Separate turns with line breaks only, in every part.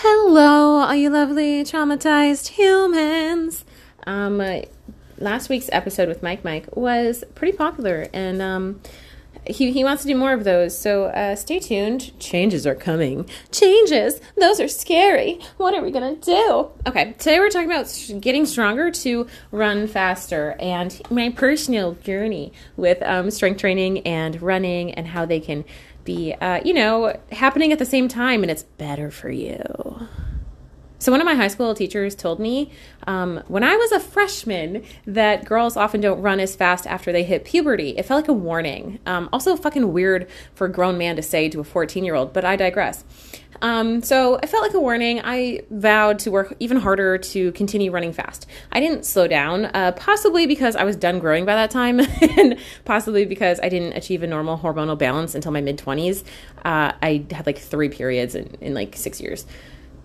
Hello, all you lovely traumatized humans. Um, uh, last week's episode with Mike Mike was pretty popular, and um, he, he wants to do more of those. So uh, stay tuned. Changes are coming. Changes? Those are scary. What are we going to do? Okay, today we're talking about getting stronger to run faster and my personal journey with um, strength training and running and how they can be, uh, you know, happening at the same time and it's better for you. So, one of my high school teachers told me um, when I was a freshman that girls often don't run as fast after they hit puberty. It felt like a warning. Um, also, fucking weird for a grown man to say to a 14 year old, but I digress. Um, so, it felt like a warning. I vowed to work even harder to continue running fast. I didn't slow down, uh, possibly because I was done growing by that time, and possibly because I didn't achieve a normal hormonal balance until my mid 20s. Uh, I had like three periods in, in like six years.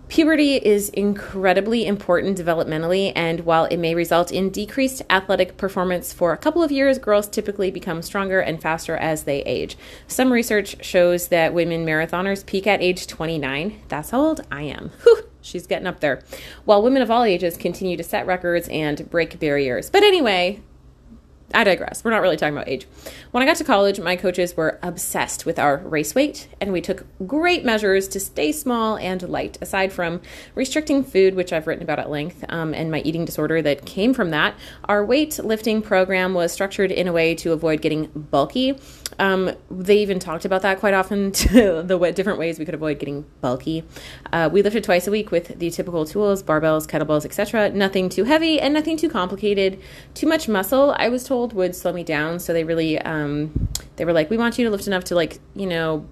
Puberty is incredibly important developmentally, and while it may result in decreased athletic performance for a couple of years, girls typically become stronger and faster as they age. Some research shows that women marathoners peak at age 29. That's how old I am. Whew, she's getting up there. While women of all ages continue to set records and break barriers. But anyway, I digress. We're not really talking about age. When I got to college, my coaches were obsessed with our race weight, and we took great measures to stay small and light. Aside from restricting food, which I've written about at length, um, and my eating disorder that came from that, our weightlifting program was structured in a way to avoid getting bulky. Um, they even talked about that quite often, the different ways we could avoid getting bulky. Uh, we lifted twice a week with the typical tools, barbells, kettlebells, etc. Nothing too heavy and nothing too complicated. Too much muscle, I was told would slow me down. So they really, um, they were like, we want you to lift enough to like, you know,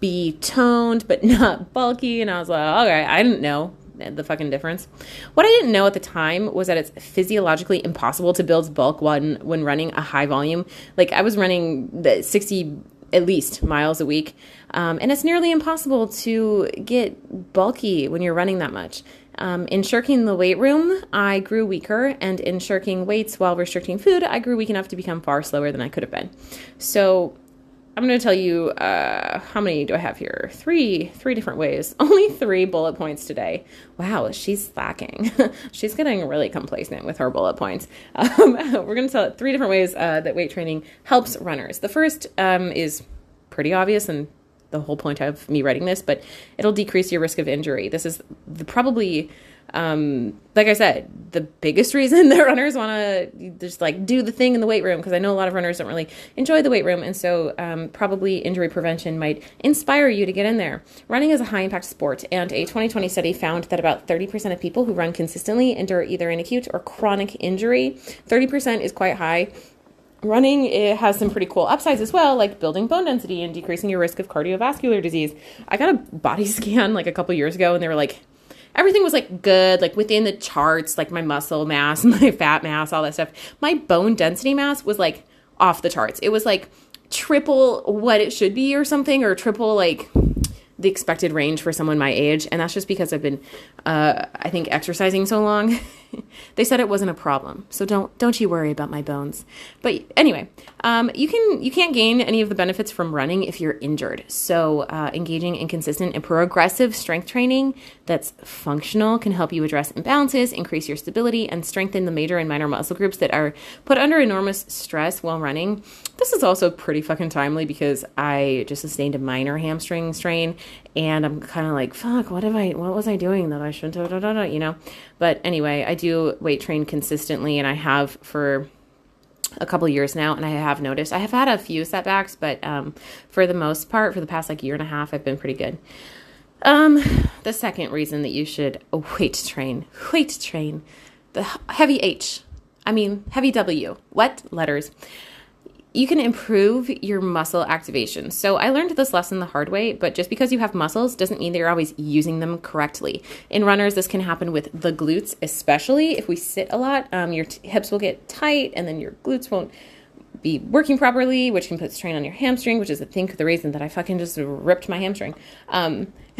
be toned but not bulky. And I was like, okay, I didn't know the fucking difference. What I didn't know at the time was that it's physiologically impossible to build bulk when when running a high volume. Like I was running the 60 at least miles a week, um, and it's nearly impossible to get bulky when you're running that much. Um, in shirking the weight room, I grew weaker, and in shirking weights while restricting food, I grew weak enough to become far slower than I could have been. So, I'm going to tell you uh, how many do I have here? Three, three different ways. Only three bullet points today. Wow, she's slacking. she's getting really complacent with her bullet points. Um, we're going to tell it three different ways uh, that weight training helps runners. The first um, is pretty obvious and the whole point of me writing this, but it'll decrease your risk of injury. This is the, probably, um, like I said, the biggest reason that runners want to just like do the thing in the weight room because I know a lot of runners don't really enjoy the weight room, and so um, probably injury prevention might inspire you to get in there. Running is a high impact sport, and a 2020 study found that about 30% of people who run consistently endure either an acute or chronic injury. 30% is quite high running it has some pretty cool upsides as well like building bone density and decreasing your risk of cardiovascular disease. I got a body scan like a couple years ago and they were like everything was like good like within the charts like my muscle mass my fat mass all that stuff. My bone density mass was like off the charts. It was like triple what it should be or something or triple like the expected range for someone my age and that's just because i've been uh, i think exercising so long they said it wasn't a problem, so don't don't you worry about my bones. But anyway, um, you can you can't gain any of the benefits from running if you're injured. So uh, engaging in consistent and progressive strength training that's functional can help you address imbalances, increase your stability, and strengthen the major and minor muscle groups that are put under enormous stress while running. This is also pretty fucking timely because I just sustained a minor hamstring strain, and I'm kind of like, fuck, what have I? What was I doing that I shouldn't have? You know. But anyway, I do weight train consistently, and I have for a couple years now, and I have noticed I have had a few setbacks, but um, for the most part, for the past like year and a half, I've been pretty good. Um, the second reason that you should weight train, weight train, the heavy H, I mean heavy W. What letters? You can improve your muscle activation. So I learned this lesson the hard way, but just because you have muscles doesn't mean that you're always using them correctly. In runners, this can happen with the glutes, especially if we sit a lot. Um, your t- hips will get tight, and then your glutes won't be working properly, which can put strain on your hamstring, which is I think the reason that I fucking just ripped my hamstring. Um,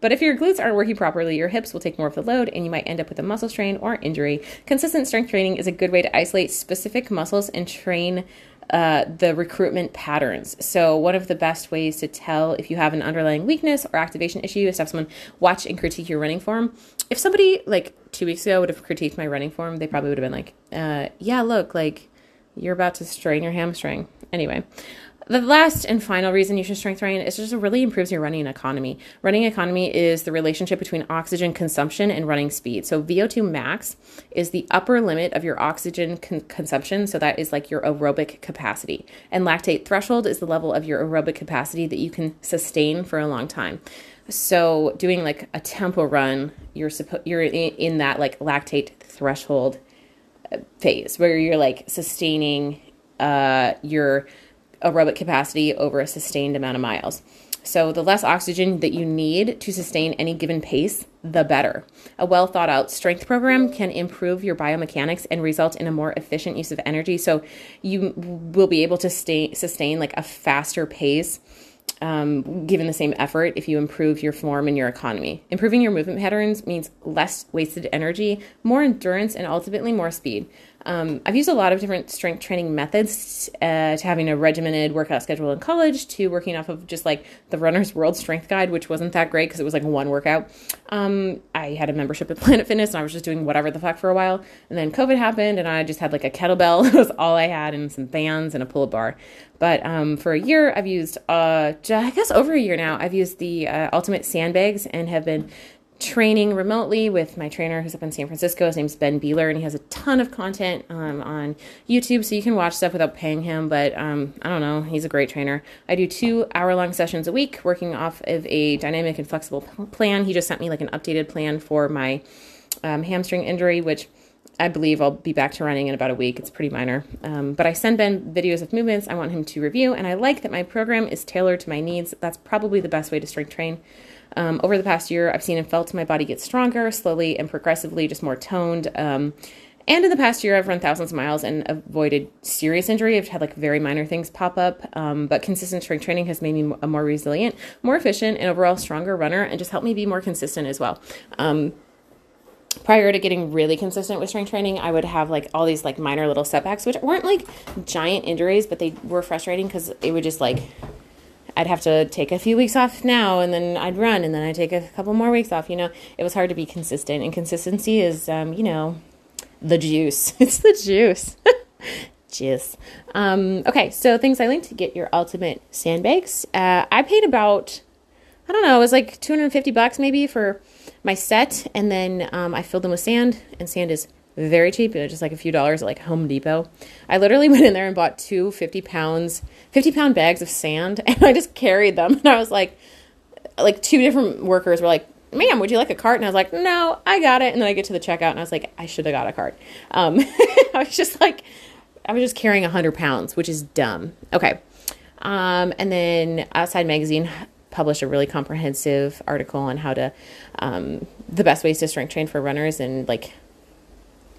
but if your glutes aren't working properly, your hips will take more of the load, and you might end up with a muscle strain or injury. Consistent strength training is a good way to isolate specific muscles and train uh, the recruitment patterns. So, one of the best ways to tell if you have an underlying weakness or activation issue is to have someone watch and critique your running form. If somebody like two weeks ago would have critiqued my running form, they probably would have been like, uh, "Yeah, look, like you're about to strain your hamstring." Anyway, the last and final reason you should strength train is just really improves your running economy. Running economy is the relationship between oxygen consumption and running speed. So VO2 max is the upper limit of your oxygen con- consumption. So that is like your aerobic capacity. And lactate threshold is the level of your aerobic capacity that you can sustain for a long time. So doing like a tempo run, you're supposed you're in, in that like lactate threshold uh, phase where you're like sustaining uh, your aerobic capacity over a sustained amount of miles. So, the less oxygen that you need to sustain any given pace, the better. A well thought out strength program can improve your biomechanics and result in a more efficient use of energy. So, you will be able to stay, sustain like a faster pace um, given the same effort if you improve your form and your economy. Improving your movement patterns means less wasted energy, more endurance, and ultimately more speed. Um, I've used a lot of different strength training methods uh, to having a regimented workout schedule in college to working off of just like the Runner's World Strength Guide, which wasn't that great because it was like one workout. Um, I had a membership at Planet Fitness and I was just doing whatever the fuck for a while. And then COVID happened and I just had like a kettlebell. that was all I had and some bands and a pull up bar. But um, for a year, I've used, uh, I guess over a year now, I've used the uh, Ultimate Sandbags and have been training remotely with my trainer who's up in San Francisco. His name's Ben Beeler, and he has a ton of content um, on YouTube, so you can watch stuff without paying him. But um, I don't know, he's a great trainer. I do two hour long sessions a week, working off of a dynamic and flexible plan. He just sent me like an updated plan for my um, hamstring injury, which I believe I'll be back to running in about a week. It's pretty minor. Um, but I send Ben videos of movements I want him to review, and I like that my program is tailored to my needs. That's probably the best way to strength train. Um, over the past year, I've seen and felt my body get stronger, slowly and progressively, just more toned. Um, and in the past year, I've run thousands of miles and avoided serious injury. I've had like very minor things pop up, um, but consistent strength training has made me a more resilient, more efficient, and overall stronger runner, and just helped me be more consistent as well. Um, prior to getting really consistent with strength training, I would have like all these like minor little setbacks, which weren't like giant injuries, but they were frustrating because it would just like I'd have to take a few weeks off now and then I'd run and then I'd take a couple more weeks off. You know, it was hard to be consistent, and consistency is, um, you know, the juice. It's the juice. juice. Um, okay, so things I linked to get your ultimate sandbags. Uh, I paid about, I don't know, it was like 250 bucks maybe for my set, and then um, I filled them with sand, and sand is very cheap, just like a few dollars at like Home Depot. I literally went in there and bought two 50 pounds, 50 pound bags of sand and I just carried them. And I was like, like two different workers were like, ma'am, would you like a cart? And I was like, no, I got it. And then I get to the checkout and I was like, I should have got a cart. Um, I was just like, I was just carrying 100 pounds, which is dumb. Okay. Um, and then Outside Magazine published a really comprehensive article on how to, um, the best ways to strength train for runners and like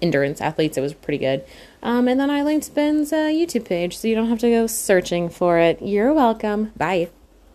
endurance athletes. It was pretty good. Um, and then I linked Ben's uh, YouTube page so you don't have to go searching for it. You're welcome. Bye.